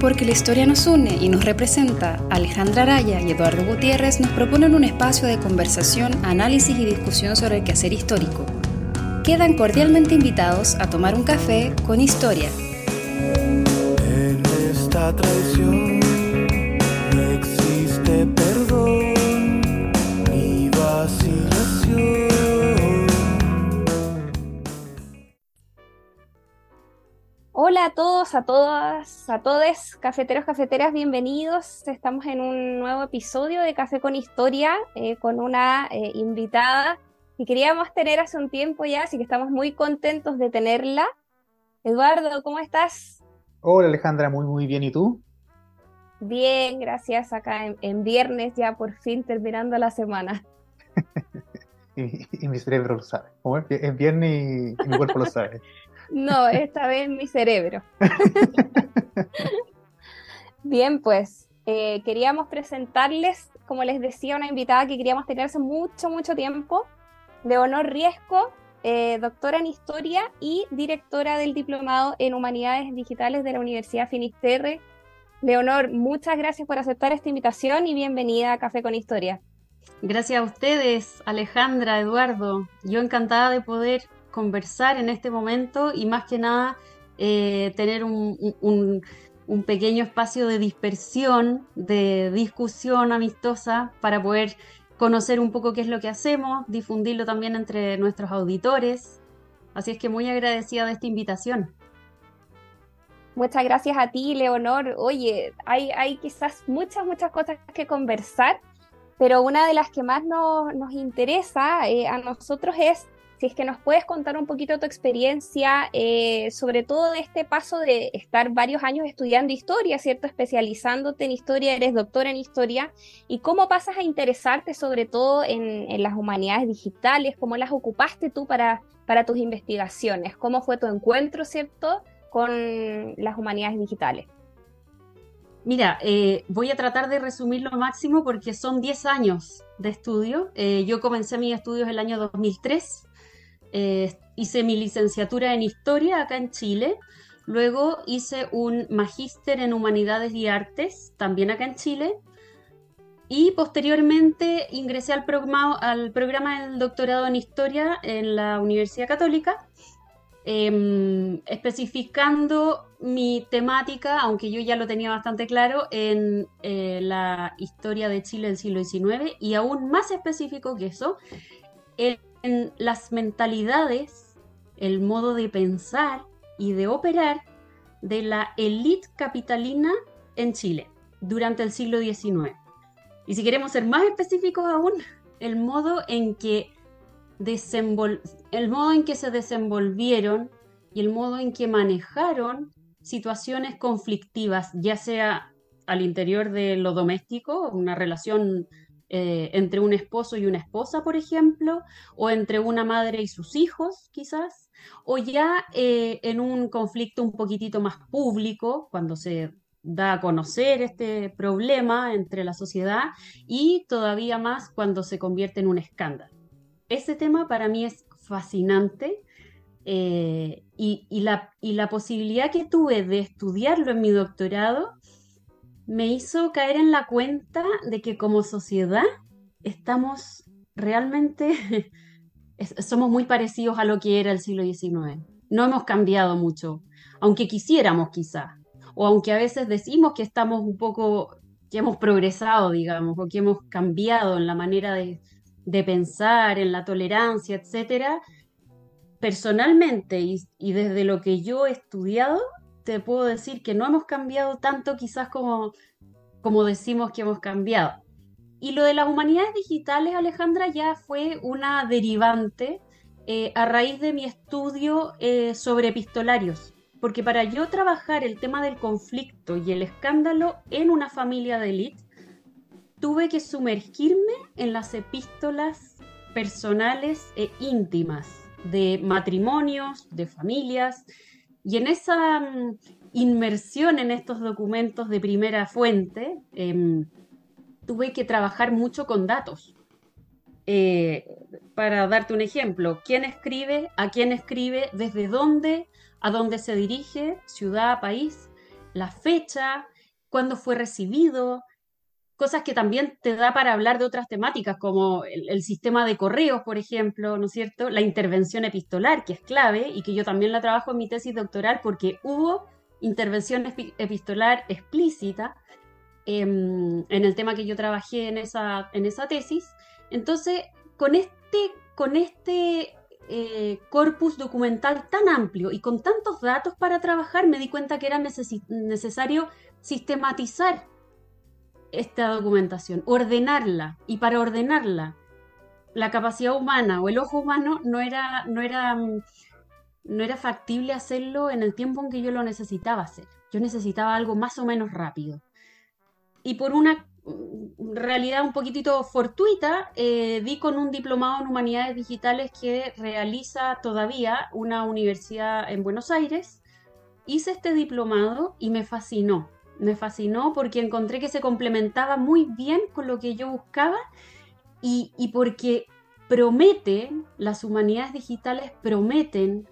Porque la historia nos une y nos representa, Alejandra Araya y Eduardo Gutiérrez nos proponen un espacio de conversación, análisis y discusión sobre el quehacer histórico. Quedan cordialmente invitados a tomar un café con historia. En esta traición no existe perdón ni vacilación. A todas, a todos, cafeteros, cafeteras, bienvenidos. Estamos en un nuevo episodio de Café con Historia eh, con una eh, invitada que queríamos tener hace un tiempo ya, así que estamos muy contentos de tenerla. Eduardo, ¿cómo estás? Hola Alejandra, muy muy bien. ¿Y tú? Bien, gracias. Acá en, en viernes ya por fin terminando la semana. Y, y mi cerebro lo sabe. Como es, es viernes y, y mi cuerpo lo sabe. No, esta vez mi cerebro. Bien, pues eh, queríamos presentarles, como les decía, una invitada que queríamos tener hace mucho, mucho tiempo, Leonor Riesco, eh, doctora en Historia y directora del Diplomado en Humanidades Digitales de la Universidad Finisterre. Leonor, muchas gracias por aceptar esta invitación y bienvenida a Café con Historia. Gracias a ustedes, Alejandra, Eduardo. Yo encantada de poder conversar en este momento y más que nada eh, tener un, un, pequeño espacio de dispersión, de discusión amistosa para poder conocer un poco qué es lo que hacemos, difundirlo también entre nuestros auditores. Así es que muy agradecida de esta invitación. Muchas gracias a ti, Leonor. Oye, hay, hay quizás muchas, muchas cosas que conversar, pero una de las que más nos, nos interesa eh, a nosotros es si es que nos puedes contar un poquito tu experiencia, eh, sobre todo de este paso de estar varios años estudiando historia, ¿cierto? Especializándote en historia, eres doctora en historia, y cómo pasas a interesarte sobre todo en, las humanidades digitales, cómo las ocupaste tú para, para tus investigaciones, cómo fue tu encuentro, ¿cierto? con las humanidades digitales? Mira, eh, voy a tratar de resumir lo máximo porque son 10 años de estudio. Eh, yo comencé mis estudios el año 2003. Eh, hice mi licenciatura en historia acá en Chile. Luego hice un magíster en humanidades y artes, también acá en Chile. Y posteriormente ingresé al programa, al programa del doctorado en historia en la Universidad Católica eh, especificando mi temática, aunque yo ya lo tenía bastante claro, en eh, la historia de Chile del siglo XIX y aún más específico que eso, en, en las mentalidades, el modo de pensar y de operar de la élite capitalina en Chile durante el siglo XIX. Y si queremos ser más específicos aún, el modo en que el modo en que se desenvolvieron y el modo en que manejaron situaciones conflictivas, ya sea al interior de lo doméstico, una relación eh, entre un esposo y una esposa, por ejemplo, o entre una madre y sus hijos, quizás, o ya eh, en un conflicto un poquitito más público, cuando se da a conocer este problema entre la sociedad, y todavía más cuando se convierte en un escándalo. Ese tema para mí es fascinante eh, y, y, la, y la posibilidad que tuve de estudiarlo en mi doctorado me hizo caer en la cuenta de que como sociedad estamos realmente, somos muy parecidos a lo que era el siglo XIX. No hemos cambiado mucho, aunque quisiéramos quizá, o aunque a veces decimos que estamos un poco, que hemos progresado, digamos, o que hemos cambiado en la manera de, pensar, en la tolerancia, etcétera, personalmente y, desde lo que yo he estudiado, te puedo decir que no hemos cambiado tanto quizás como, como decimos que hemos cambiado. Y lo de las humanidades digitales, Alejandra, ya fue una derivante eh, a raíz de mi estudio eh, sobre epistolarios. Porque para yo trabajar el tema del conflicto y el escándalo en una familia de élite, tuve que sumergirme en las epístolas personales e íntimas de matrimonios, de familias, y en esa um, inmersión en estos documentos de primera fuente, eh, tuve que trabajar mucho con datos. Eh, para darte un ejemplo, quién escribe, a quién escribe, desde dónde, a dónde se dirige, ciudad, país, la fecha, cuándo fue recibido, cosas que también te da para hablar de otras temáticas, como el, sistema de correos, por ejemplo, ¿no es cierto? La intervención epistolar, que es clave y que yo también la trabajo en mi tesis doctoral porque hubo intervención epistolar explícita em, en el tema que yo trabajé en esa, en esa tesis. Entonces, con este, con este eh, corpus documental tan amplio y con tantos datos para trabajar, me di cuenta que era necesario sistematizar esta documentación, ordenarla. Y para ordenarla, la capacidad humana o el ojo humano no era, no era, mm, no era factible hacerlo en el tiempo en que yo lo necesitaba hacer. Yo necesitaba algo más o menos rápido. Y por una mm, realidad un poquitito fortuita, eh, di con un diplomado en humanidades digitales que realiza todavía una universidad en Buenos Aires. Hice este diplomado y me fascinó me fascinó porque encontré que se complementaba muy bien con lo que yo buscaba y, porque promete, las humanidades digitales prometen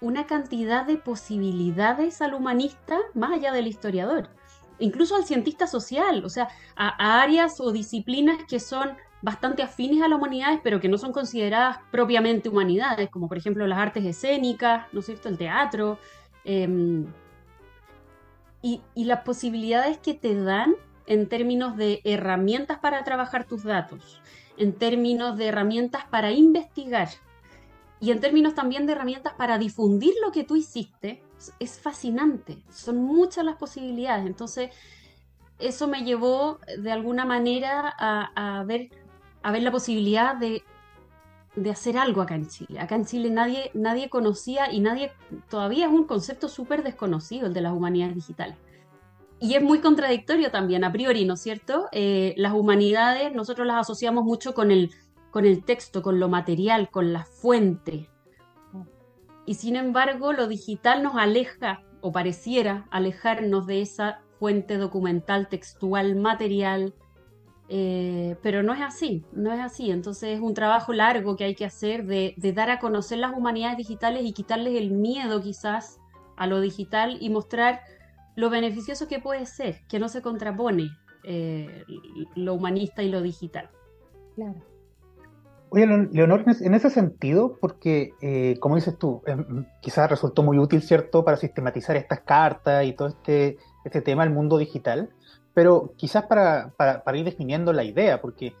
una cantidad de posibilidades al humanista más allá del historiador, incluso al cientista social, o sea, a, áreas o disciplinas que son bastante afines a las humanidades, pero que no son consideradas propiamente humanidades, como por ejemplo las artes escénicas, ¿no es cierto?, el teatro, em, y, las posibilidades que te dan en términos de herramientas para trabajar tus datos, en términos de herramientas para investigar y en términos también de herramientas para difundir lo que tú hiciste, es fascinante. Son muchas las posibilidades. Entonces, eso me llevó de alguna manera a, ver, a ver la posibilidad de, de, hacer algo acá en Chile. Acá en Chile nadie, nadie conocía y nadie, todavía es un concepto súper desconocido el de las humanidades digitales y es muy contradictorio también, a priori, ¿no es cierto? Eh, las humanidades nosotros las asociamos mucho con el, con el texto, con lo material, con la fuente. Y sin embargo, lo digital nos aleja, o pareciera alejarnos de esa fuente documental, textual, material, eh, pero no es así, no es así. Entonces es un trabajo largo que hay que hacer de, de dar a conocer las humanidades digitales y quitarles el miedo quizás a lo digital y mostrar lo beneficioso que puede ser, que no se contrapone eh, lo humanista y lo digital. Claro. Oye, Leonor, en ese sentido, porque, eh, como dices tú, em, quizás resultó muy útil, ¿cierto?, para sistematizar estas cartas y todo este, este tema del mundo digital, pero quizás para, ir definiendo la idea, porque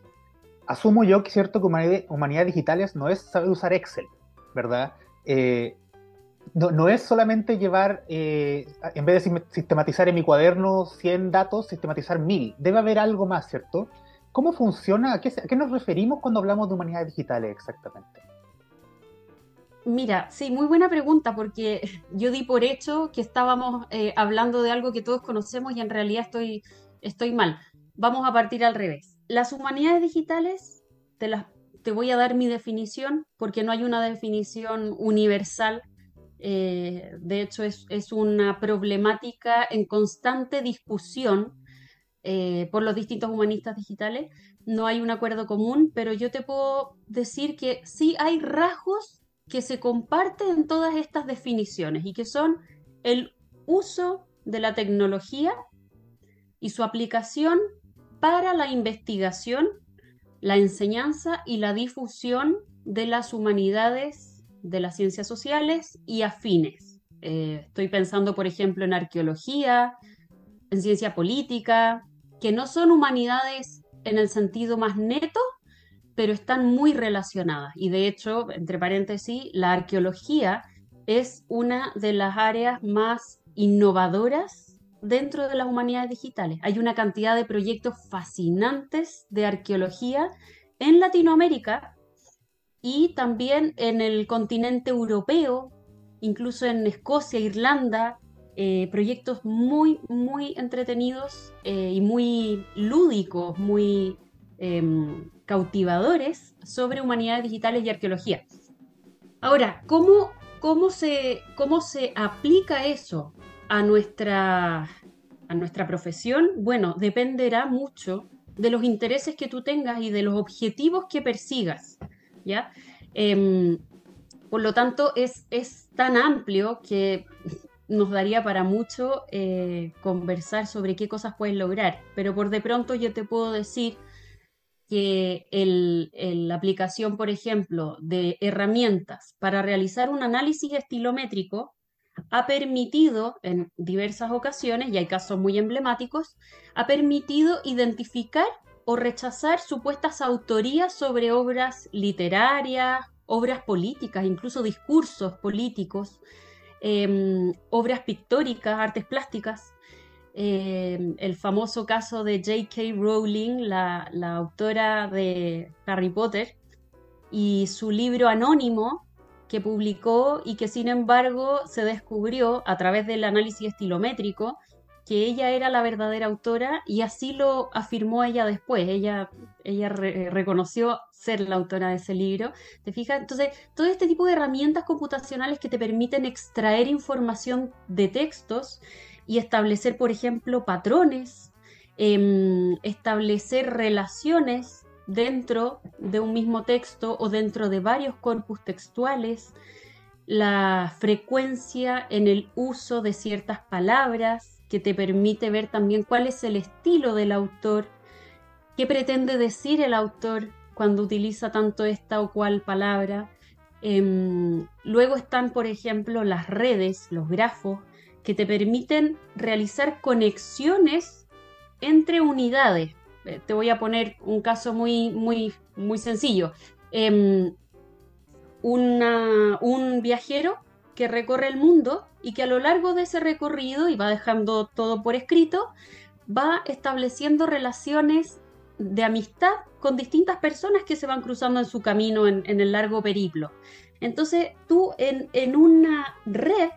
asumo yo que, ¿cierto?, que humanidades digitales no es saber usar Excel, ¿verdad? Eh, no, es solamente llevar, eh, en vez de sistematizar en mi cuaderno 100 datos, sistematizar 1000. Debe haber algo más, ¿cierto? ¿Cómo funciona? ¿A qué, nos referimos cuando hablamos de humanidades digitales exactamente? Mira, sí, muy buena pregunta, porque yo di por hecho que estábamos eh, hablando de algo que todos conocemos y en realidad estoy, estoy mal. Vamos a partir al revés. Las humanidades digitales, te, las, te voy a dar mi definición, porque no hay una definición universal eh, de hecho, es, una problemática en constante discusión eh, por los distintos humanistas digitales. No hay un acuerdo común, pero yo te puedo decir que sí hay rasgos que se comparten en todas estas definiciones y que son el uso de la tecnología y su aplicación para la investigación, la enseñanza y la difusión de las humanidades de las ciencias sociales y afines. Eh, estoy pensando, por ejemplo, en arqueología, en ciencia política, que no son humanidades en el sentido más neto, pero están muy relacionadas. Y de hecho, entre paréntesis, la arqueología es una de las áreas más innovadoras dentro de las humanidades digitales. Hay una cantidad de proyectos fascinantes de arqueología en Latinoamérica y también en el continente europeo, incluso en Escocia, Irlanda, eh, proyectos muy, muy entretenidos eh, y muy lúdicos, muy em, cautivadores sobre humanidades digitales y arqueología. Ahora, ¿cómo, cómo, se, cómo se aplica eso a nuestra, a nuestra profesión? Bueno, dependerá mucho de los intereses que tú tengas y de los objetivos que persigas, ¿ya? Em, por lo tanto, es, es tan amplio que nos daría para mucho eh, conversar sobre qué cosas puedes lograr, pero por de pronto yo te puedo decir que la aplicación, por ejemplo, de herramientas para realizar un análisis estilométrico ha permitido en diversas ocasiones, y hay casos muy emblemáticos, ha permitido identificar o rechazar supuestas autorías sobre obras literarias, obras políticas, incluso discursos políticos, Em, obras pictóricas, artes plásticas. Em, el famoso caso de J.K. Rowling, la, la autora de Harry Potter, y su libro anónimo que publicó y que sin embargo se descubrió a través del análisis estilométrico que ella era la verdadera autora y así lo afirmó ella después. Ella, ella reconoció ser la autora de ese libro. ¿Te fijas? Entonces, todo este tipo de herramientas computacionales que te permiten extraer información de textos y establecer, por ejemplo, patrones, em, establecer relaciones dentro de un mismo texto o dentro de varios corpus textuales, la frecuencia en el uso de ciertas palabras, que te permite ver también cuál es el estilo del autor, qué pretende decir el autor cuando utiliza tanto esta o cual palabra. Em, luego están, por ejemplo, las redes, los grafos, que te permiten realizar conexiones entre unidades. Eh, te voy a poner un caso muy, muy, muy sencillo. Em, un viajero que recorre el mundo y que a lo largo de ese recorrido, y va dejando todo por escrito, va estableciendo relaciones de amistad con distintas personas que se van cruzando en su camino en, el largo periplo. Entonces tú en, en una red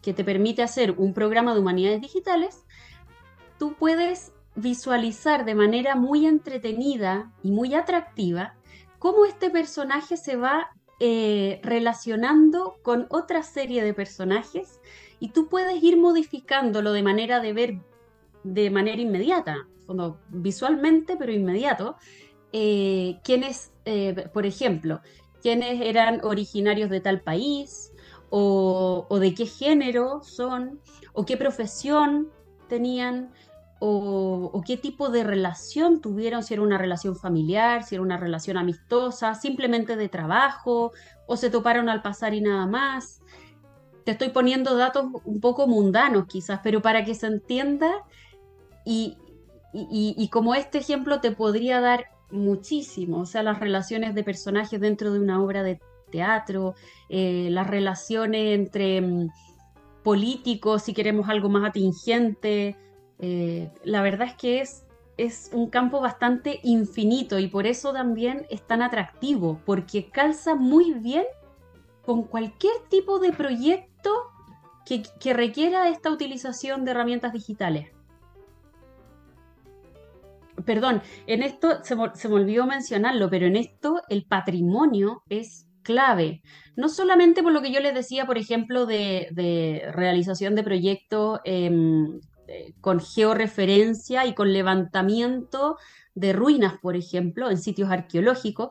que te permite hacer un programa de humanidades digitales, tú puedes visualizar de manera muy entretenida y muy atractiva cómo este personaje se va eh, relacionando con otra serie de personajes y tú puedes ir modificándolo de manera de ver de manera inmediata, visualmente, pero inmediato, eh, quienes, eh, por ejemplo, quienes eran originarios de tal país, o, o, de qué género son, o qué profesión tenían, o, qué tipo de relación tuvieron, si era una relación familiar, si era una relación amistosa, simplemente de trabajo, o se toparon al pasar y nada más. Te estoy poniendo datos un poco mundanos quizás, pero para que se entienda y, como este ejemplo te podría dar muchísimo, o sea, las relaciones de personajes dentro de una obra de teatro, eh, las relaciones entre mm, políticos, si queremos algo más atingente, eh, la verdad es que es, es un campo bastante infinito y por eso también es tan atractivo, porque calza muy bien con cualquier tipo de proyecto que, requiera esta utilización de herramientas digitales. Perdón, en esto se, me olvidó mencionarlo, pero en esto el patrimonio es clave. No solamente por lo que yo les decía, por ejemplo, de, realización de proyectos em, con georreferencia y con levantamiento de ruinas, por ejemplo, en sitios arqueológicos,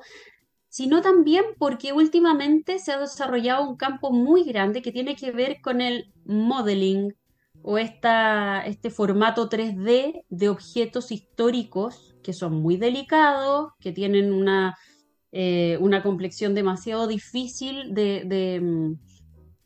sino también porque últimamente se ha desarrollado un campo muy grande que tiene que ver con el modeling o esta, este formato 3D de objetos históricos que son muy delicados, que tienen una, eh, una complexión demasiado difícil de,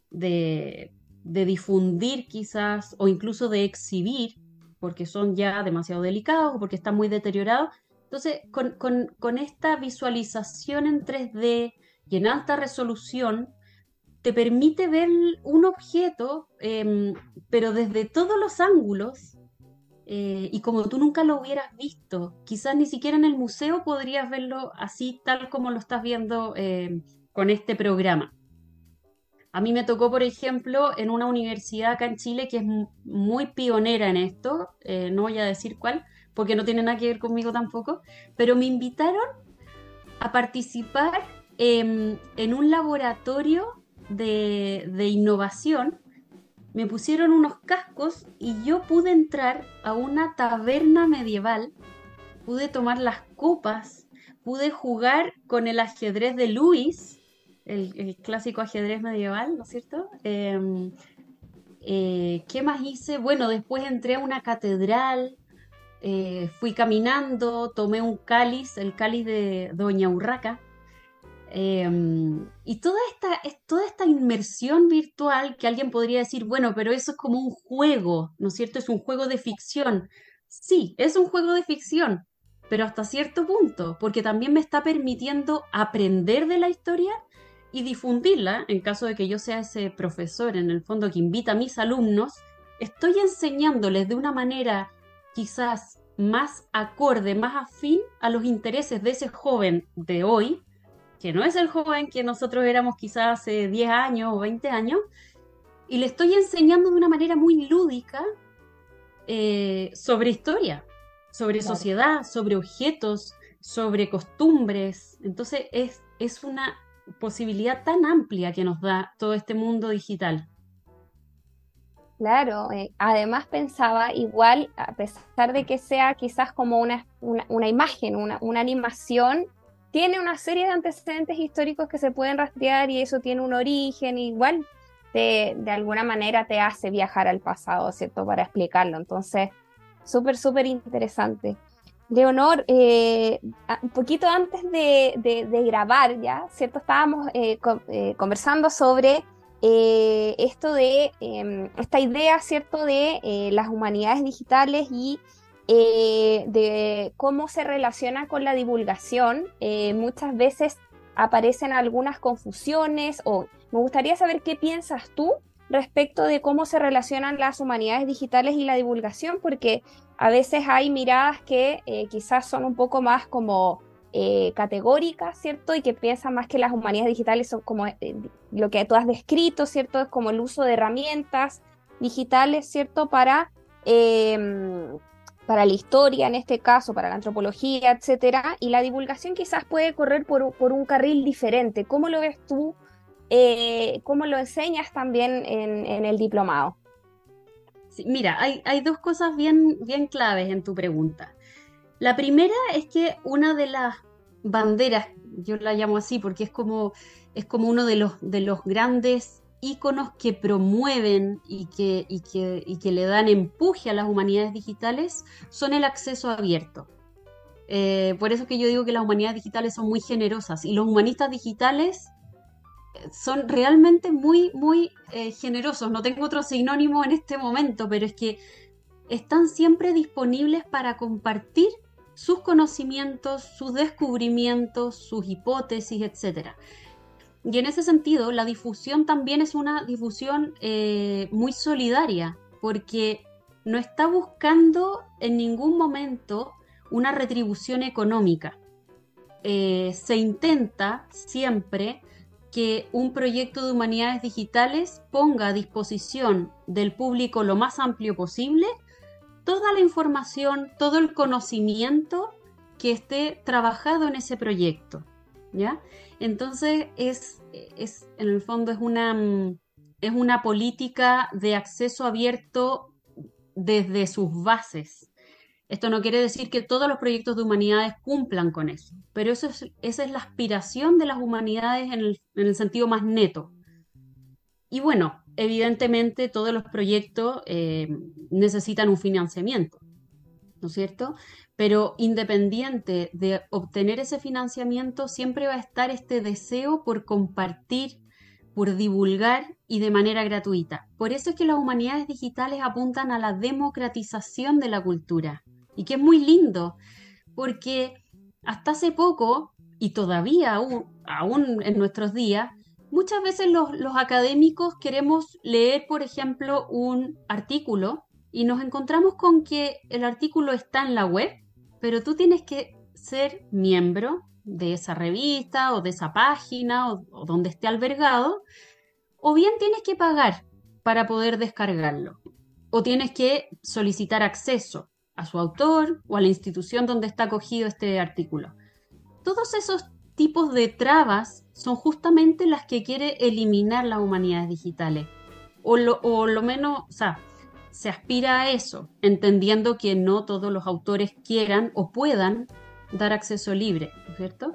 de de difundir quizás o incluso de exhibir, porque son ya demasiado delicados porque están muy deteriorados. Entonces, con, esta visualización en 3D y en alta resolución, te permite ver un objeto, em, pero desde todos los ángulos, eh, y como tú nunca lo hubieras visto, quizás ni siquiera en el museo podrías verlo así, tal como lo estás viendo em, con este programa. A mí me tocó, por ejemplo, en una universidad acá en Chile que es muy pionera en esto, eh, no voy a decir cuál, porque no tiene nada que ver conmigo tampoco, pero me invitaron a participar en un laboratorio de, de innovación. Me pusieron unos cascos y yo pude entrar a una taberna medieval pude tomar las copas, pude jugar con el ajedrez de Luis, el, clásico ajedrez medieval, ¿no es cierto? Em, eh, ¿Qué más hice? Bueno, después entré a una catedral, eh, fui caminando, tomé un cáliz, el cáliz de Doña Urraca, em, y toda esta, toda esta inmersión virtual que alguien podría decir, bueno, pero eso es como un juego, ¿no es cierto? Es un juego de ficción. Sí, es un juego de ficción, pero hasta cierto punto, porque también me está permitiendo aprender de la historia y difundirla, en caso de que yo sea ese profesor en el fondo que invita a mis alumnos, estoy enseñándoles de una manera quizás más acorde, más afín a los intereses de ese joven de hoy, que no es el joven que nosotros éramos quizás hace 10 años o 20 años, y le estoy enseñando de una manera muy lúdica eh, sobre historia, sobre sociedad, sobre objetos, sobre costumbres. Entonces es, es una posibilidad tan amplia que nos da todo este mundo digital. Claro, eh, además pensaba igual, a pesar de que sea quizás como una, una, imagen, una, una, animación, tiene una serie de antecedentes históricos que se pueden rastrear y eso tiene un origen, igual de alguna manera te hace viajar al pasado, ¿cierto? Para explicarlo. Entonces, súper, súper interesante. Leonor, eh, un poquito antes de, grabar, ¿ya? ¿Cierto? Estábamos eh, eh, conversando sobre esto de, em, esta idea, ¿cierto? De las humanidades digitales y de cómo se relaciona con la divulgación. muchas veces aparecen algunas confusiones o me gustaría saber qué piensas tú respecto de cómo se relacionan las humanidades digitales y la divulgación, porque a veces hay miradas que eh, quizás son un poco más como eh, categóricas, ¿cierto? Y que piensan más que las humanidades digitales son como eh, lo que tú has descrito, ¿cierto? Es como el uso de herramientas digitales, ¿cierto? Para, em, para la historia, en este caso, para la antropología, etcétera. Y la divulgación quizás puede correr por, por un carril diferente. ¿Cómo lo ves tú? ¿Cómo lo enseñas también en, el diplomado? mira, hay, dos cosas bien, bien claves en tu pregunta. La primera es que una de las banderas, yo la llamo así porque es como, es como uno de los, de los grandes íconos que promueven y que, y que, y que le dan empuje a las humanidades digitales, son el acceso abierto. Eh, por eso es que yo digo que las humanidades digitales son muy generosas y los humanistas digitales son realmente muy, muy eh, generosos. No tengo otro sinónimo en este momento, pero es que están siempre disponibles para compartir sus conocimientos, sus descubrimientos, sus hipótesis, etc. Y en ese sentido, la difusión también es una difusión eh, muy solidaria, porque no está buscando en ningún momento una retribución económica. Eh, se intenta siempre que un proyecto de humanidades digitales ponga a disposición del público lo más amplio posible toda la información, todo el conocimiento que esté trabajado en ese proyecto. ¿ya? Entonces, es, es, en el fondo es una, es una política de acceso abierto desde sus bases. Esto no quiere decir que todos los proyectos de humanidades cumplan con eso, pero eso es, esa es la aspiración de las humanidades en el, sentido más neto. Y bueno, evidentemente todos los proyectos eh, necesitan un financiamiento, ¿no es cierto? Pero independiente de obtener ese financiamiento, siempre va a estar este deseo por compartir, por divulgar y de manera gratuita. Por eso es que las humanidades digitales apuntan a la democratización de la cultura y que es muy lindo, porque hasta hace poco, y todavía aún, en nuestros días, muchas veces los, académicos queremos leer, por ejemplo, un artículo y nos encontramos con que el artículo está en la web, pero tú tienes que ser miembro de esa revista o de esa página o, donde esté albergado, o bien tienes que pagar para poder descargarlo, o tienes que solicitar acceso a su autor o a la institución donde está acogido este artículo. Todos esos tipos de trabas son justamente las que quiere eliminar las humanidades digitales. O lo, o lo menos, o sea, se aspira a eso, entendiendo que no todos los autores quieran o puedan dar acceso libre, ¿cierto?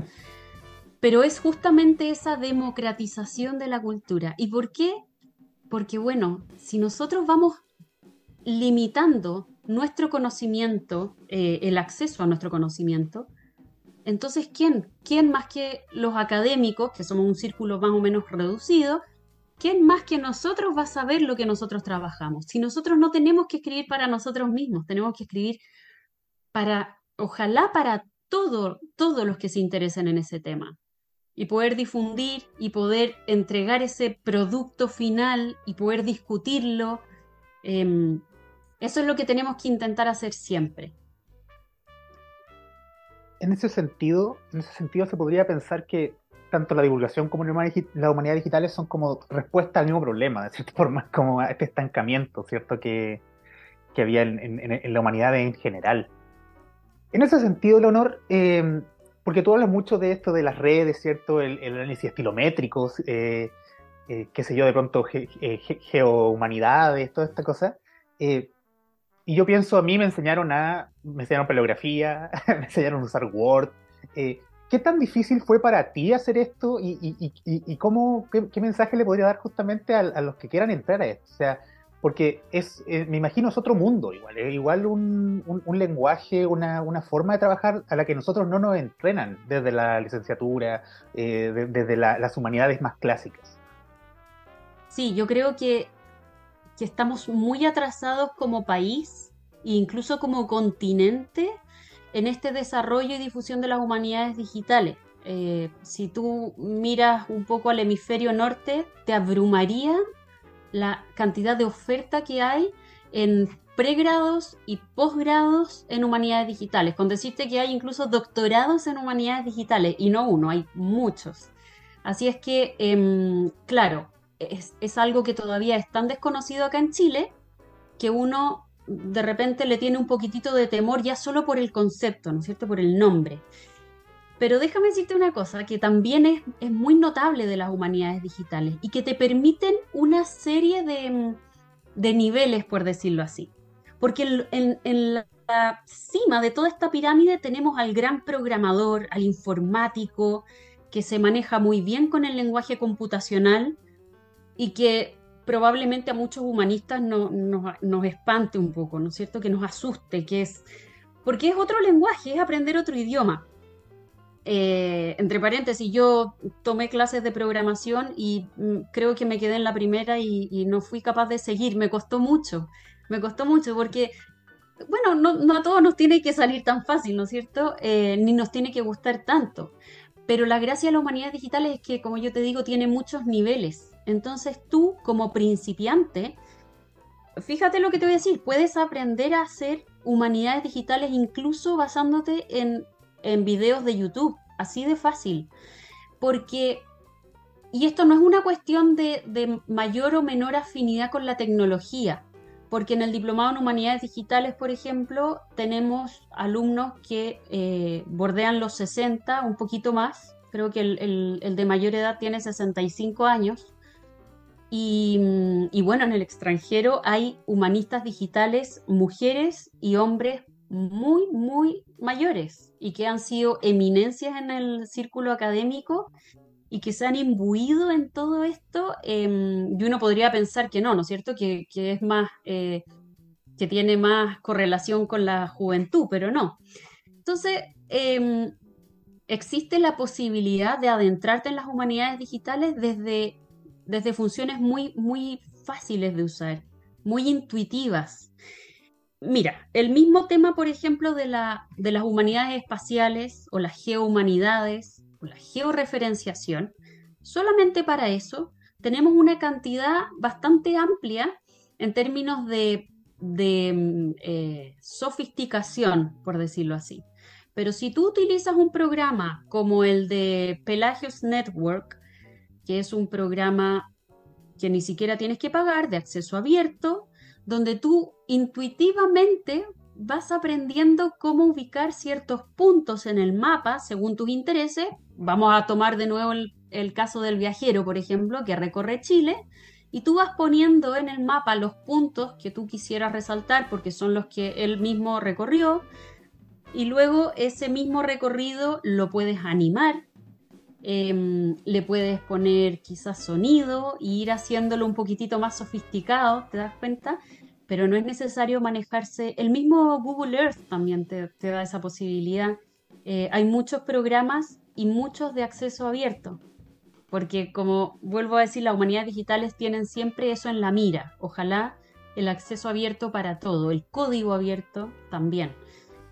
Pero es justamente esa democratización de la cultura. ¿Y por qué? Porque, bueno, si nosotros vamos limitando nuestro conocimiento, eh, el acceso a nuestro conocimiento, entonces, ¿quién? ¿Quién más que los académicos, que somos un círculo más o menos reducido, ¿quién más que nosotros va a saber lo que nosotros trabajamos? Si nosotros no tenemos que escribir para nosotros mismos, tenemos que escribir para, ojalá para todo, todos los que se interesen en ese tema. Y poder difundir y poder entregar ese producto final y poder discutirlo. Em, eso es lo que tenemos que intentar hacer siempre en ese sentido, en ese sentido se podría pensar que tanto la divulgación como la humanidad digitales son como respuesta al mismo problema, de cierta forma, como a este estancamiento, ¿cierto? Que, que había en, la humanidad en general. En ese sentido, Leonor, eh, porque tú hablas mucho de esto de las redes, ¿cierto? El, análisis estilométrico, eh, eh, qué sé yo, de pronto geohumanidades, toda esta cosa. Y yo pienso, a mí me enseñaron a, me enseñaron paleografía, me enseñaron a usar Word. Eh, ¿Qué tan difícil fue para ti hacer esto y, cómo, qué, mensaje le podría dar justamente a, los que quieran entrar a esto? O sea, porque es, eh, me imagino es otro mundo igual, es igual un, un, lenguaje, una, una, forma de trabajar a la que nosotros no nos entrenan desde la licenciatura, eh, desde las humanidades más clásicas. Sí, yo creo que que estamos muy atrasados como país e incluso como continente en este desarrollo y difusión de las humanidades digitales. Eh, si tú miras un poco al hemisferio norte, te abrumaría la cantidad de oferta que hay en pregrados y posgrados en humanidades digitales, con decirte que hay incluso doctorados en humanidades digitales, y no uno, hay muchos. Así es que, em, claro, es, algo que todavía es tan desconocido acá en Chile que uno de repente le tiene un poquitito de temor ya solo por el concepto, ¿no cierto? Por el nombre. Pero déjame decirte una cosa que también es, es muy notable de las humanidades digitales y que te permiten una serie de, de niveles, por decirlo así. Porque en, la cima de toda esta pirámide tenemos al gran programador, al informático, que se maneja muy bien con el lenguaje computacional, y que probablemente a muchos humanistas no, nos espante un poco, ¿no es cierto? Que nos asuste, que es... Porque es otro lenguaje, es aprender otro idioma. Eh, entre paréntesis, yo tomé clases de programación y mm, creo que me quedé en la primera y, no fui capaz de seguir. Me costó mucho, me costó mucho porque, bueno, no, a todos nos tiene que salir tan fácil, ¿no es cierto? Eh, ni nos tiene que gustar tanto. Pero la gracia de la humanidad digital es que, como yo te digo, tiene muchos niveles. Entonces tú, como principiante, fíjate lo que te voy a decir, puedes aprender a hacer humanidades digitales incluso basándote en, en videos de YouTube, así de fácil. Porque, y esto no es una cuestión de, mayor o menor afinidad con la tecnología, porque en el diplomado en humanidades digitales, por ejemplo, tenemos alumnos que eh, bordean los 60, un poquito más, creo que el, de mayor edad tiene 65 años. Y, y, bueno, en el extranjero hay humanistas digitales, mujeres y hombres muy, muy mayores y que han sido eminencias en el círculo académico y que se han imbuido en todo esto, em, y uno podría pensar que no, ¿no es cierto? Que, es más, eh, que tiene más correlación con la juventud, pero no. Entonces, em, existe la posibilidad de adentrarte en las humanidades digitales desde, desde funciones muy, muy fáciles de usar, muy intuitivas. Mira, el mismo tema, por ejemplo, de, la, de las humanidades espaciales o las geohumanidades, la georreferenciación, solamente para eso tenemos una cantidad bastante amplia en términos de, mm, eh, sofisticación, por decirlo así. Pero si tú utilizas un programa como el de Pelagios Network, que es un programa que ni siquiera tienes que pagar, de acceso abierto, donde tú intuitivamente vas aprendiendo cómo ubicar ciertos puntos en el mapa según tus intereses. Vamos a tomar de nuevo el, caso del viajero, por ejemplo, que recorre Chile y tú vas poniendo en el mapa los puntos que tú quisieras resaltar porque son los que él mismo recorrió y luego ese mismo recorrido lo puedes animar, em, le puedes poner quizás sonido e ir haciéndolo un poquitito más sofisticado, ¿te das cuenta? Pero no es necesario manejarse, el mismo Google Earth también te, da esa posibilidad. Eh, hay muchos programas y muchos de acceso abierto porque como vuelvo a decir, las humanidades digitales tienen siempre eso en la mira. Ojalá el acceso abierto para todo, el código abierto también.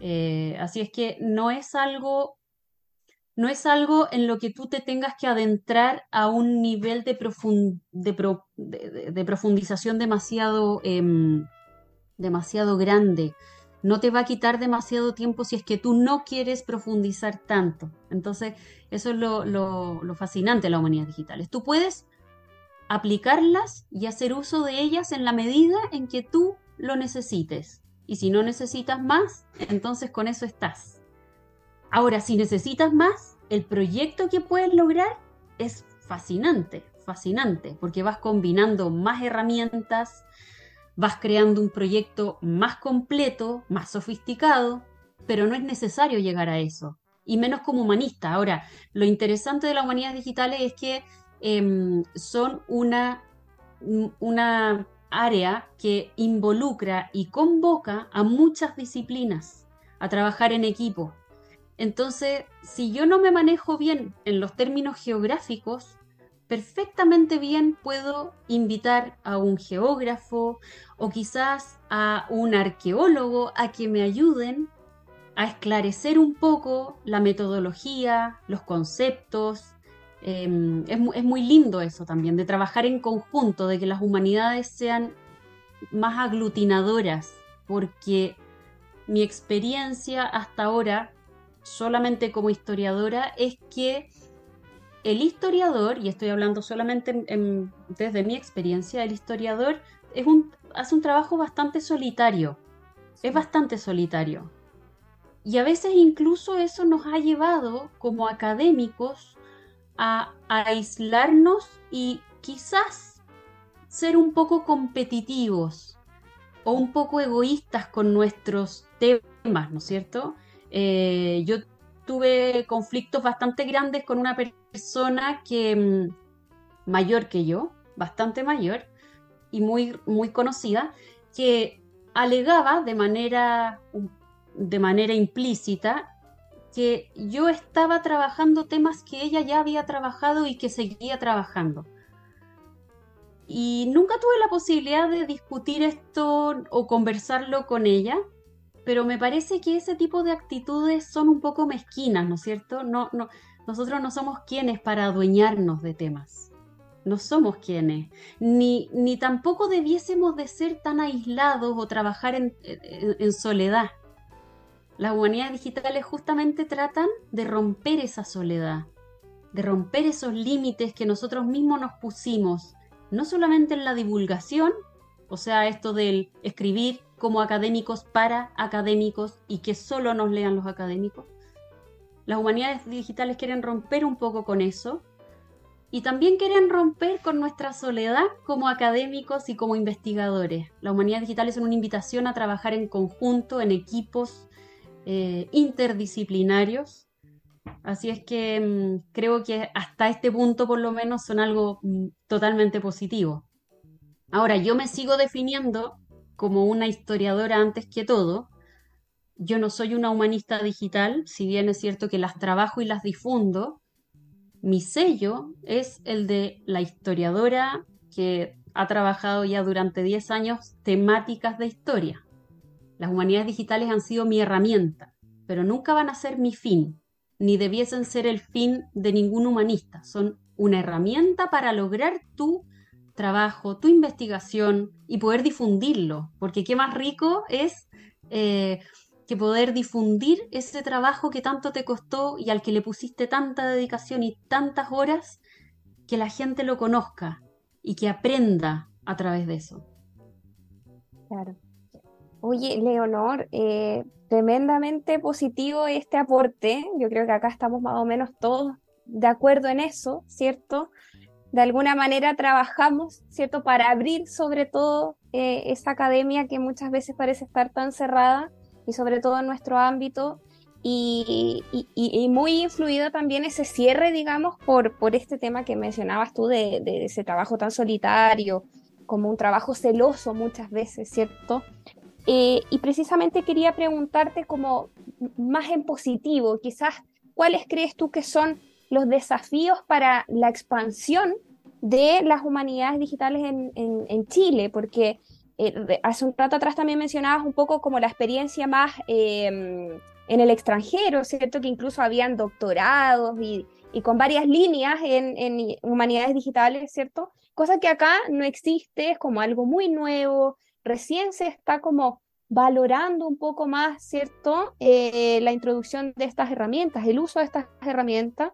Eh, así es que no es algo, no es algo en lo que tú te tengas que adentrar a un nivel de, profundización demasiado, em, demasiado grande no te va a quitar demasiado tiempo si es que tú no quieres profundizar tanto. Entonces, eso es lo, fascinante de las humanidades digitales. Tú puedes aplicarlas y hacer uso de ellas en la medida en que tú lo necesites. Y si no necesitas más, entonces con eso estás. Ahora, si necesitas más, el proyecto que puedes lograr es fascinante, fascinante, porque vas combinando más herramientas, vas creando un proyecto más completo, más sofisticado, pero no es necesario llegar a eso, y menos como humanista. Ahora, lo interesante de las humanidades digitales es que em, son una, una área que involucra y convoca a muchas disciplinas a trabajar en equipo. Entonces, si yo no me manejo bien en los términos geográficos, perfectamente bien puedo invitar a un geógrafo o quizás a un arqueólogo a que me ayuden a esclarecer un poco la metodología, los conceptos. Em, es, es, muy lindo eso también, de trabajar en conjunto, de que las humanidades sean más aglutinadoras, porque mi experiencia hasta ahora, solamente como historiadora, es que el historiador, y estoy hablando solamente desde mi experiencia, el historiador es un, hace un trabajo bastante solitario, es bastante solitario. Y a veces incluso eso nos ha llevado como académicos a, a aislarnos y quizás ser un poco competitivos o un poco egoístas con nuestros temas, ¿no es cierto? Eh, yo tuve conflictos bastante grandes con una persona que mm, mayor que yo, bastante mayor y muy, muy conocida, que alegaba de manera, de manera implícita que yo estaba trabajando temas que ella ya había trabajado y que seguía trabajando. Y nunca tuve la posibilidad de discutir esto o conversarlo con ella, pero me parece que ese tipo de actitudes son un poco mezquinas, ¿no es cierto? No, no, nosotros no somos quienes para adueñarnos de temas. No somos quienes. Ni, ni tampoco debiésemos de ser tan aislados o trabajar en, en soledad. Las humanidades digitales justamente tratan de romper esa soledad, de romper esos límites que nosotros mismos nos pusimos, no solamente en la divulgación, o sea, esto del escribir como académicos para académicos y que solo nos lean los académicos. Las humanidades digitales quieren romper un poco con eso y también quieren romper con nuestra soledad como académicos y como investigadores. Las humanidades digitales son una invitación a trabajar en conjunto, en equipos eh, interdisciplinarios. Así es que mm, creo que hasta este punto por lo menos son algo mm, totalmente positivo. Ahora, yo me sigo definiendo como una historiadora antes que todo. Yo no soy una humanista digital, si bien es cierto que las trabajo y las difundo. Mi sello es el de la historiadora que ha trabajado ya durante 10 años temáticas de historia. Las humanidades digitales han sido mi herramienta, pero nunca van a ser mi fin, ni debiesen ser el fin de ningún humanista. Son una herramienta para lograr tu trabajo, tu investigación y poder difundirlo, porque qué más rico es eh, que poder difundir ese trabajo que tanto te costó y al que le pusiste tanta dedicación y tantas horas, que la gente lo conozca y que aprenda a través de eso. Claro. Oye, Leonor, eh, tremendamente positivo este aporte. Yo creo que acá estamos más o menos todos de acuerdo en eso, ¿cierto? De alguna manera trabajamos, ¿cierto?, para abrir sobre todo eh, esa academia que muchas veces parece estar tan cerrada y sobre todo en nuestro ámbito y, muy influido también ese cierre, digamos, por, por este tema que mencionabas tú de, ese trabajo tan solitario, como un trabajo celoso muchas veces, ¿cierto? Eh, y precisamente quería preguntarte como más en positivo, quizás, ¿cuáles crees tú que son los desafíos para la expansión de las humanidades digitales en, Chile? Porque eh, hace un rato atrás también mencionabas un poco como la experiencia más em, en el extranjero, ¿cierto? Que incluso habían doctorados y, con varias líneas en, humanidades digitales, ¿cierto? Cosa que acá no existe, es como algo muy nuevo, recién se está como valorando un poco más, ¿cierto? Eh, la introducción de estas herramientas, el uso de estas herramientas,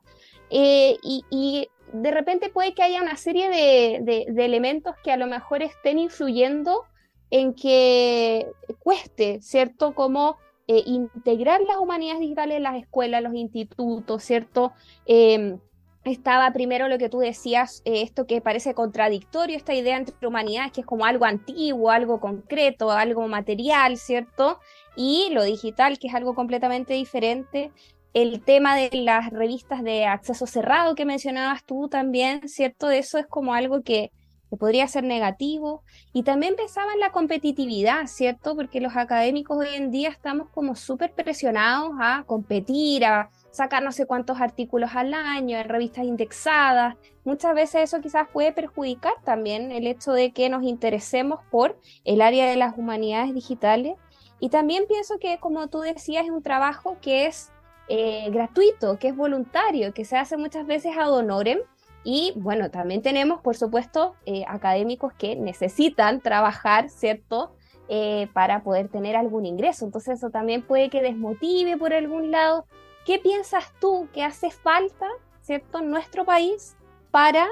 eh, y, de repente puede que haya una serie de, de elementos que a lo mejor estén influyendo en que cueste, ¿cierto? Como eh, integrar las humanidades digitales en las escuelas, los institutos, ¿cierto? Em, estaba primero lo que tú decías, eh, esto que parece contradictorio, esta idea entre humanidades, que es como algo antiguo, algo concreto, algo material, ¿cierto? Y lo digital, que es algo completamente diferente. El tema de las revistas de acceso cerrado que mencionabas tú también, ¿cierto? Eso es como algo que, que podría ser negativo. Y también pensaba en la competitividad, ¿cierto? Porque los académicos hoy en día estamos como súper presionados a competir, a sacar no sé cuántos artículos al año en revistas indexadas. Muchas veces eso quizás puede perjudicar también el hecho de que nos interesemos por el área de las humanidades digitales. Y también pienso que, como tú decías, es un trabajo que es eh, gratuito, que es voluntario, que se hace muchas veces ad honorem y bueno, también tenemos, por supuesto, eh, académicos que necesitan trabajar, ¿cierto? Eh, para poder tener algún ingreso. Entonces eso también puede que desmotive por algún lado. ¿Qué piensas tú que hace falta, ¿cierto?, en nuestro país para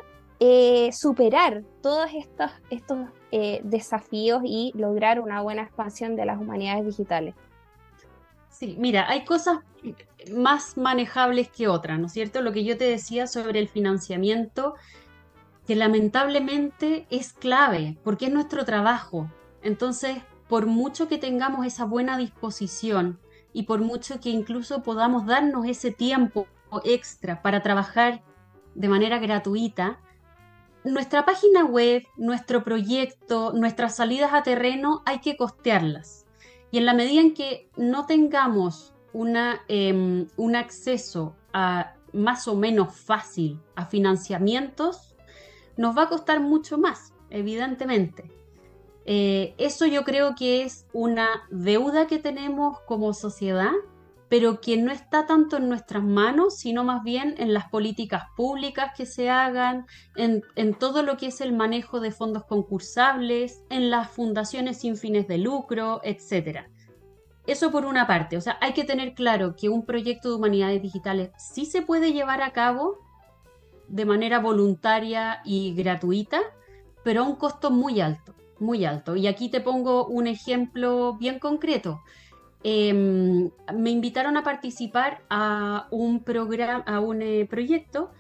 superar todos estos desafíos y lograr una buena expansión de las humanidades digitales? Sí, mira, hay cosas más manejables que otras, ¿no es cierto? Lo que yo te decía sobre el financiamiento, que lamentablemente es clave, porque es nuestro trabajo. Entonces, por mucho que tengamos esa buena disposición y por mucho que incluso podamos darnos ese tiempo extra para trabajar de manera gratuita, nuestra página web, nuestro proyecto, nuestras salidas a terreno hay que costearlas. Y en la medida en que no tengamos una, em, un acceso a, más o menos fácil a financiamientos, nos va a costar mucho más, evidentemente. Eh, eso yo creo que es una deuda que tenemos como sociedad pero que no está tanto en nuestras manos, sino más bien en las políticas públicas que se hagan, en, todo lo que es el manejo de fondos concursables, en las fundaciones sin fines de lucro, etc. Eso por una parte, o sea, hay que tener claro que un proyecto de humanidades digitales sí se puede llevar a cabo de manera voluntaria y gratuita, pero a un costo muy alto, muy alto. Y aquí te pongo un ejemplo bien concreto. Em, me invitaron a participar a un programa, a un eh, proyecto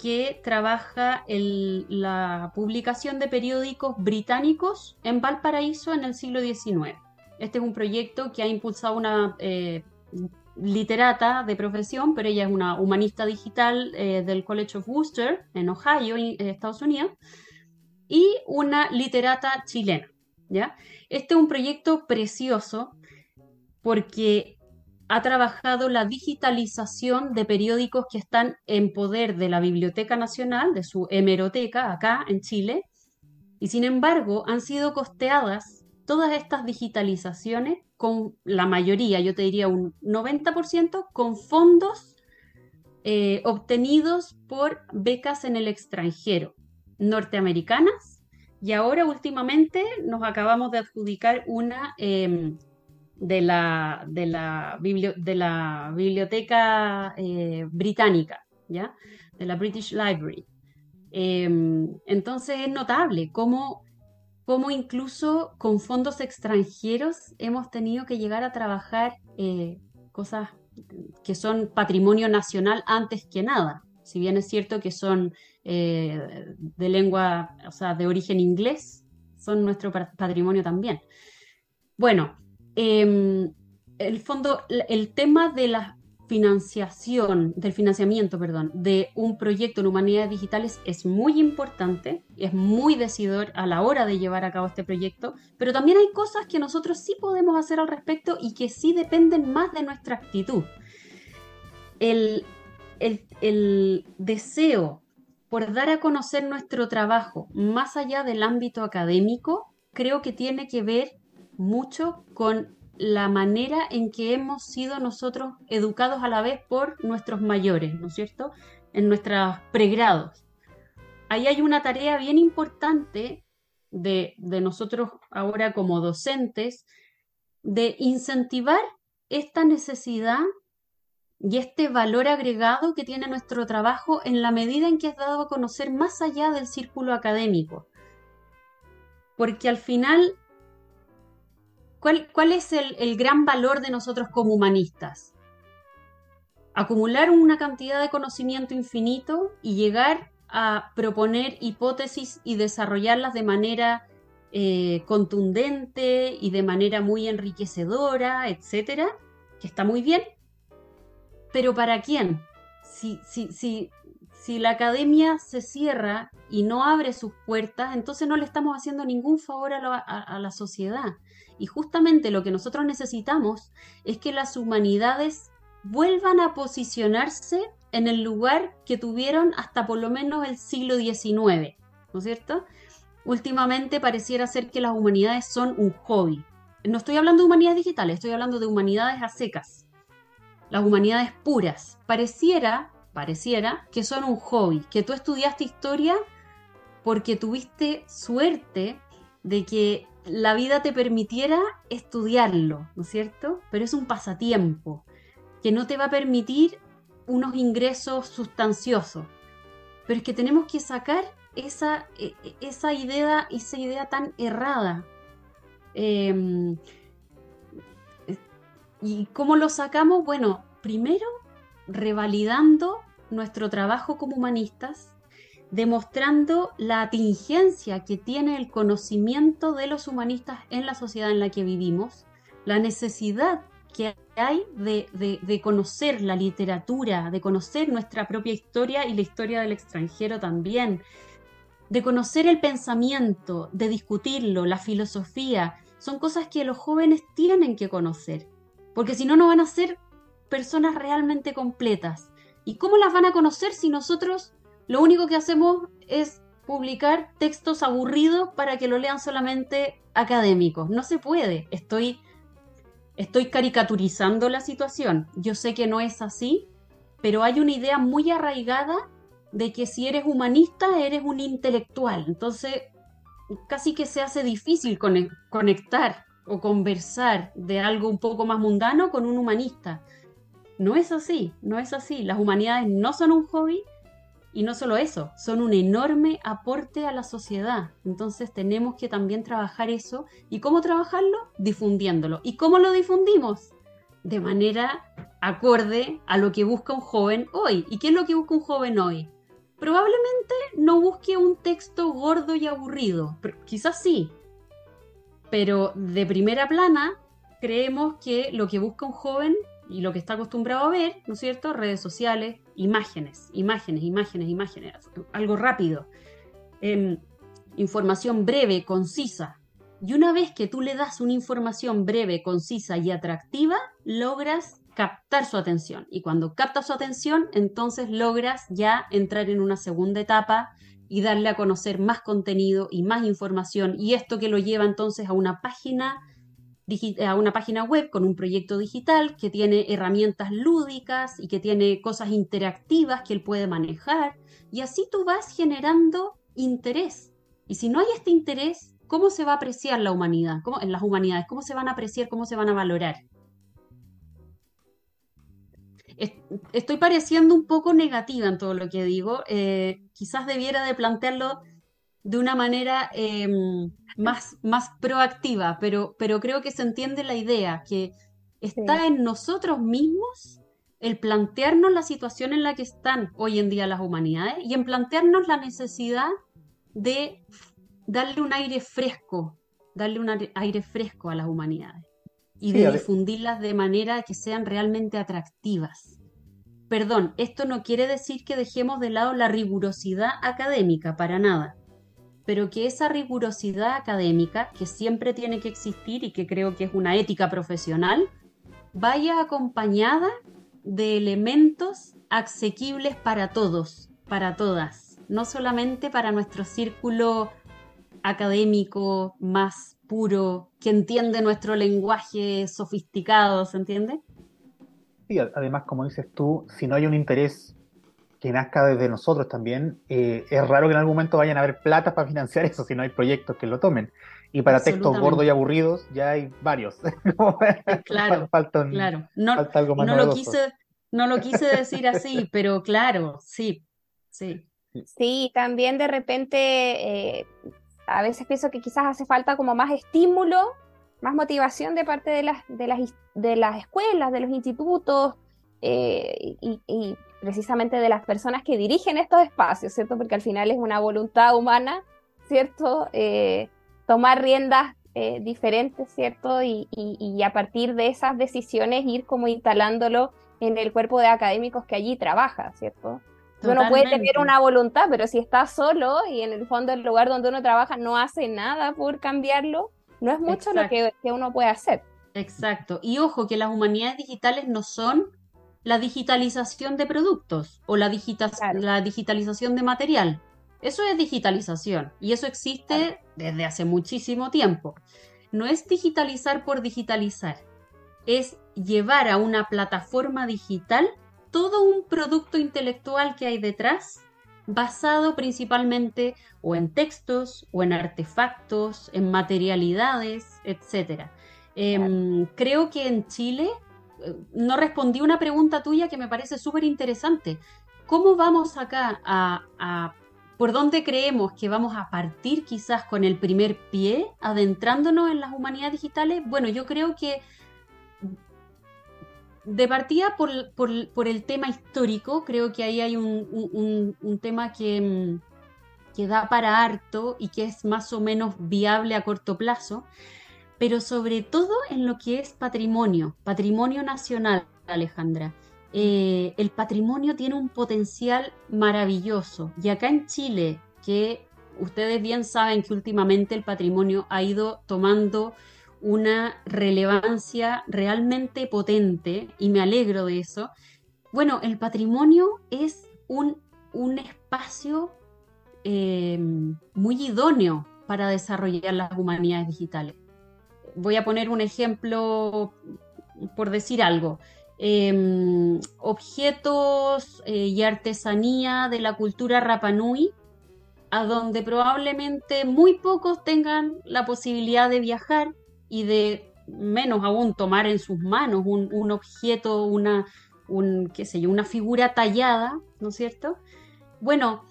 que trabaja la publicación de periódicos británicos en Valparaíso en el siglo XIX. Este es un proyecto que ha impulsado una eh, literata de profesión, pero ella es una humanista digital eh, del College of Worcester en Ohio, Estados Unidos, y una literata chilena. ¿ya? Este es un proyecto precioso porque ha trabajado la digitalización de periódicos que están en poder de la Biblioteca Nacional, de su hemeroteca acá en Chile, y sin embargo han sido costeadas todas estas digitalizaciones con la mayoría, yo te diría un 90%, con fondos eh, obtenidos por becas en el extranjero, norteamericanas, y ahora últimamente nos acabamos de adjudicar una em, de la, de la, de la biblioteca eh, británica, ¿ya? de la British Library. Em, entonces es notable cómo, cómo, incluso con fondos extranjeros hemos tenido que llegar a trabajar eh, cosas que son patrimonio nacional antes que nada. Si bien es cierto que son eh, de lengua, o sea, de origen inglés, son nuestro patrimonio también. Bueno, em, el fondo, el tema de la financiación, del financiamiento, perdón, de un proyecto en humanidades digitales es muy importante, es muy decidor a la hora de llevar a cabo este proyecto, pero también hay cosas que nosotros sí podemos hacer al respecto y que sí dependen más de nuestra actitud. El, el, el deseo por dar a conocer nuestro trabajo más allá del ámbito académico, creo que tiene que ver mucho con la manera en que hemos sido nosotros educados a la vez por nuestros mayores, ¿no es cierto? En nuestros pregrados. Ahí hay una tarea bien importante de, de nosotros ahora como docentes, de incentivar esta necesidad y este valor agregado que tiene nuestro trabajo en la medida en que es dado a conocer más allá del círculo académico. Porque al final ¿Cuál, es el, gran valor de nosotros como humanistas? Acumular una cantidad de conocimiento infinito y llegar a proponer hipótesis y desarrollarlas de manera eh, contundente y de manera muy enriquecedora, etcétera, que está muy bien. Pero ¿para quién? Si, si, si, si la academia se cierra y no abre sus puertas, entonces no le estamos haciendo ningún favor a la sociedad. Y justamente lo que nosotros necesitamos es que las humanidades vuelvan a posicionarse en el lugar que tuvieron hasta por lo menos el siglo XIX, ¿no es cierto? Últimamente pareciera ser que las humanidades son un hobby. No estoy hablando de humanidades digitales, estoy hablando de humanidades a secas. Las humanidades puras. Pareciera, pareciera que son un hobby, que tú estudiaste historia porque tuviste suerte de que la vida te permitiera estudiarlo, ¿no es cierto? Pero es un pasatiempo que no te va a permitir unos ingresos sustanciosos. Pero es que tenemos que sacar esa, e, e, esa, idea, esa idea tan errada. Em, ¿Y cómo lo sacamos? Bueno, primero revalidando nuestro trabajo como humanistas, demostrando la atingencia que tiene el conocimiento de los humanistas en la sociedad en la que vivimos, la necesidad que hay de, conocer la literatura, de conocer nuestra propia historia y la historia del extranjero también, de conocer el pensamiento, de discutirlo, la filosofía, son cosas que los jóvenes tienen que conocer, porque si no, no van a ser personas realmente completas. ¿Y cómo las van a conocer si nosotros lo único que hacemos es publicar textos aburridos para que lo lean solamente académicos. No se puede. Estoy, estoy caricaturizando la situación. Yo sé que no es así, pero hay una idea muy arraigada de que si eres humanista eres un intelectual. Entonces, casi que se hace difícil conectar o conversar de algo un poco más mundano con un humanista. No es así, no es así. Las humanidades no son un hobby, y no solo eso, son un enorme aporte a la sociedad. Entonces tenemos que también trabajar eso. ¿Y cómo trabajarlo? Difundiéndolo. ¿Y cómo lo difundimos? De manera acorde a lo que busca un joven hoy. ¿Y qué es lo que busca un joven hoy? Probablemente no busque un texto gordo y aburrido. quizás sí. Pero de primera plana, creemos que lo que busca un joven y lo que está acostumbrado a ver, ¿no es cierto? Redes sociales, imágenes, imágenes, imágenes, imágenes, algo rápido, em, información breve, concisa. Y una vez que tú le das una información breve, concisa y atractiva, logras captar su atención. Y cuando captas su atención, entonces logras ya entrar en una segunda etapa y darle a conocer más contenido y más información. Y esto que lo lleva entonces a una página a una página web con un proyecto digital que tiene herramientas lúdicas y que tiene cosas interactivas que él puede manejar. Y así tú vas generando interés. Y si no hay este interés, ¿cómo se va a apreciar la humanidad? ¿Cómo, en las humanidades, ¿cómo se van a apreciar? ¿Cómo se van a valorar? Estoy pareciendo un poco negativa en todo lo que digo. Eh, quizás debiera de plantearlo de una manera em, más, más proactiva, pero, pero creo que se entiende la idea, que está en nosotros mismos el plantearnos la situación en la que están hoy en día las humanidades y en plantearnos la necesidad de darle un aire fresco, darle un aire fresco a las humanidades y de difundirlas de manera que sean realmente atractivas. Perdón, esto no quiere decir que dejemos de lado la rigurosidad académica, para nada, pero que esa rigurosidad académica, que siempre tiene que existir y que creo que es una ética profesional, vaya acompañada de elementos asequibles para todos, para todas, no solamente para nuestro círculo académico más puro, que entiende nuestro lenguaje sofisticado, ¿se entiende? Sí, además, como dices tú, si no hay un interés que nazca desde nosotros también, eh, es raro que en algún momento vayan a haber plata para financiar eso si no hay proyectos que lo tomen. Y para textos gordos y aburridos ya hay varios. claro, claro. No, algo más no lo quise, no lo quise decir así, pero claro, sí, sí. Sí, también de repente eh, a veces pienso que quizás hace falta como más estímulo, más motivación de parte de las, de las, de las escuelas, de los institutos eh, y, precisamente de las personas que dirigen estos espacios, ¿cierto? Porque al final es una voluntad humana, ¿cierto? Eh, tomar riendas eh, diferentes, ¿cierto? Y, y, a partir de esas decisiones ir como instalándolo en el cuerpo de académicos que allí trabaja, ¿cierto? Uno puede tener una voluntad, pero si está solo y en el fondo el lugar donde uno trabaja no hace nada por cambiarlo, no es mucho lo que, uno puede hacer. Exacto. Y ojo que las humanidades digitales no son la digitalización de productos o la, la digitalización de material. Eso es digitalización y eso existe desde hace muchísimo tiempo. No es digitalizar por digitalizar, es llevar a una plataforma digital todo un producto intelectual que hay detrás, basado principalmente o en textos, o en artefactos, en materialidades, etc. Em, creo que en Chile, no respondí una pregunta tuya que me parece súper interesante. ¿Cómo vamos acá a, por dónde creemos que vamos a partir quizás con el primer pie, adentrándonos en las humanidades digitales? Bueno, yo creo que de partida por, el tema histórico, creo que ahí hay un, tema que, mm, que, da para harto y que es más o menos viable a corto plazo, pero sobre todo en lo que es patrimonio, patrimonio nacional, Alejandra. Eh, el patrimonio tiene un potencial maravilloso y acá en Chile, que ustedes bien saben que últimamente el patrimonio ha ido tomando una relevancia realmente potente y me alegro de eso. Bueno, el patrimonio es un, un espacio eh, muy idóneo para desarrollar las humanidades digitales. Voy a poner un ejemplo por decir algo. Em, objetos eh, y artesanía de la cultura Rapanui, a donde probablemente muy pocos tengan la posibilidad de viajar y de menos aún tomar en sus manos un, objeto, una, un, qué sé yo, una figura tallada, ¿no es cierto? Bueno,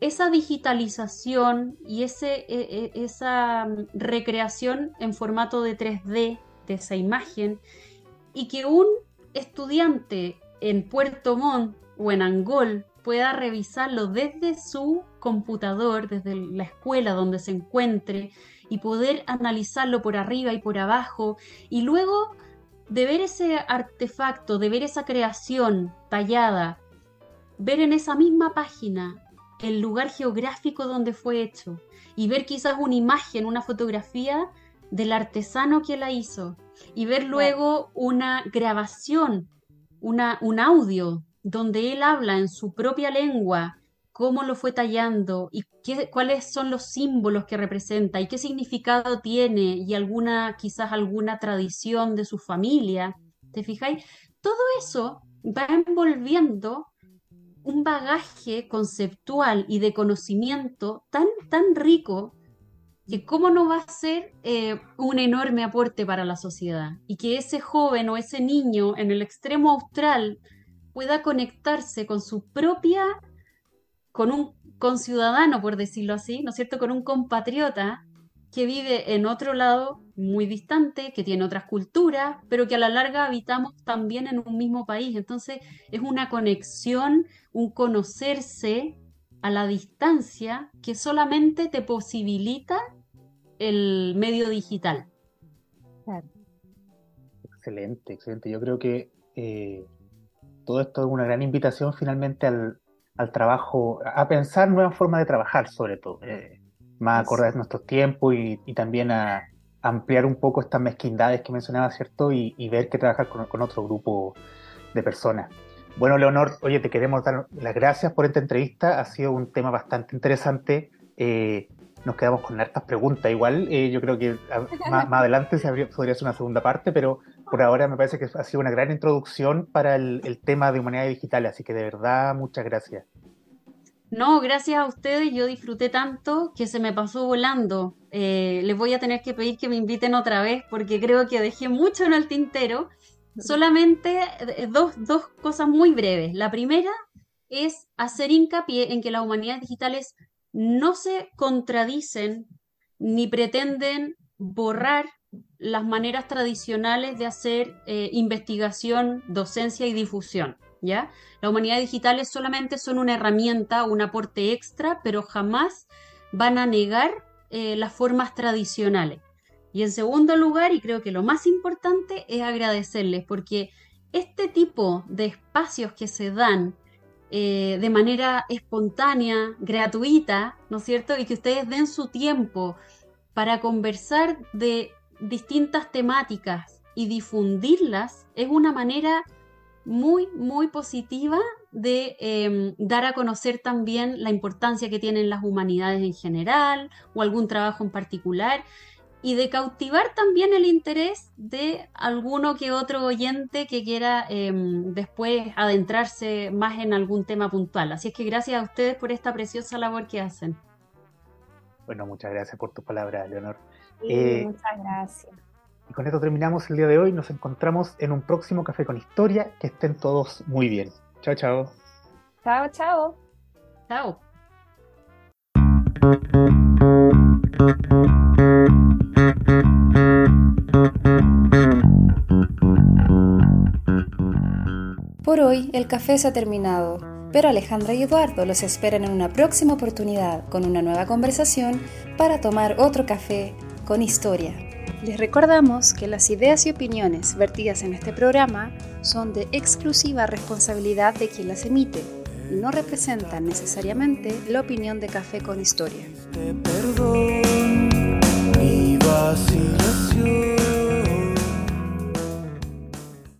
esa digitalización y ese, e, e, esa recreación en formato de 3D de esa imagen y que un estudiante en Puerto Montt o en Angol pueda revisarlo desde su computador, desde la escuela donde se encuentre y poder analizarlo por arriba y por abajo y luego de ver ese artefacto, de ver esa creación tallada, ver en esa misma página el lugar geográfico donde fue hecho y ver quizás una imagen, una fotografía del artesano que la hizo y ver luego una grabación, una, un audio donde él habla en su propia lengua cómo lo fue tallando y qué, cuáles son los símbolos que representa y qué significado tiene y alguna, quizás alguna tradición de su familia. ¿Te fijáis? Todo eso va envolviendo un bagaje conceptual y de conocimiento tan, tan rico que cómo no va a ser eh, un enorme aporte para la sociedad y que ese joven o ese niño en el extremo austral pueda conectarse con su propia con un conciudadano, por decirlo así, ¿no es cierto?, con un compatriota que vive en otro lado muy distante, que tiene otras culturas, pero que a la larga habitamos también en un mismo país. Entonces es una conexión, un conocerse a la distancia que solamente te posibilita el medio digital. Excelente, excelente. Yo creo que eh, todo esto es una gran invitación finalmente al, trabajo, a pensar nuevas formas de trabajar sobre todo, eh, más acorde a nuestros tiempos y, también a ampliar un poco estas mezquindades que mencionaba, ¿cierto? Y, ver que trabajar con, otro grupo de personas. Bueno, Leonor, oye, te queremos dar las gracias por esta entrevista. Ha sido un tema bastante interesante. Eh, nos quedamos con hartas preguntas. Igual, eh, yo creo que más, adelante se podría hacer una segunda parte, pero por ahora me parece que ha sido una gran introducción para el, tema de humanidad digital. Así que de verdad, muchas gracias. No, gracias a ustedes. Yo disfruté tanto que se me pasó volando. Eh, les voy a tener que pedir que me inviten otra vez porque creo que dejé mucho en el tintero Solamente eh, dos, dos cosas muy breves. La primera es hacer hincapié en que las humanidades digitales no se contradicen ni pretenden borrar las maneras tradicionales de hacer eh, investigación, docencia y difusión. ¿Ya? Las humanidades digitales solamente son una herramienta, un aporte extra, pero jamás van a negar eh, las formas tradicionales. Y en segundo lugar, y creo que lo más importante, es agradecerles, porque este tipo de espacios que se dan eh, de manera espontánea, gratuita, ¿no es cierto? Y que ustedes den su tiempo para conversar de distintas temáticas y difundirlas, es una manera muy, muy positiva de em, dar a conocer también la importancia que tienen las humanidades en general o algún trabajo en particular y de cautivar también el interés de alguno que otro oyente que quiera em, después adentrarse más en algún tema puntual. Así es que gracias a ustedes por esta preciosa labor que hacen. Bueno, muchas gracias por tus palabras, Leonor. Eh, muchas gracias. Y con esto terminamos el día de hoy. Nos encontramos en un próximo Café con Historia. Que estén todos muy bien. Chao, chao. Chao, chao. Chao. Por hoy el café se ha terminado, pero Alejandra y Eduardo los esperan en una próxima oportunidad con una nueva conversación para tomar otro café con historia. Les recordamos que las ideas y opiniones vertidas en este programa son de exclusiva responsabilidad de quien las emite y no representan necesariamente la opinión de Café con Historia.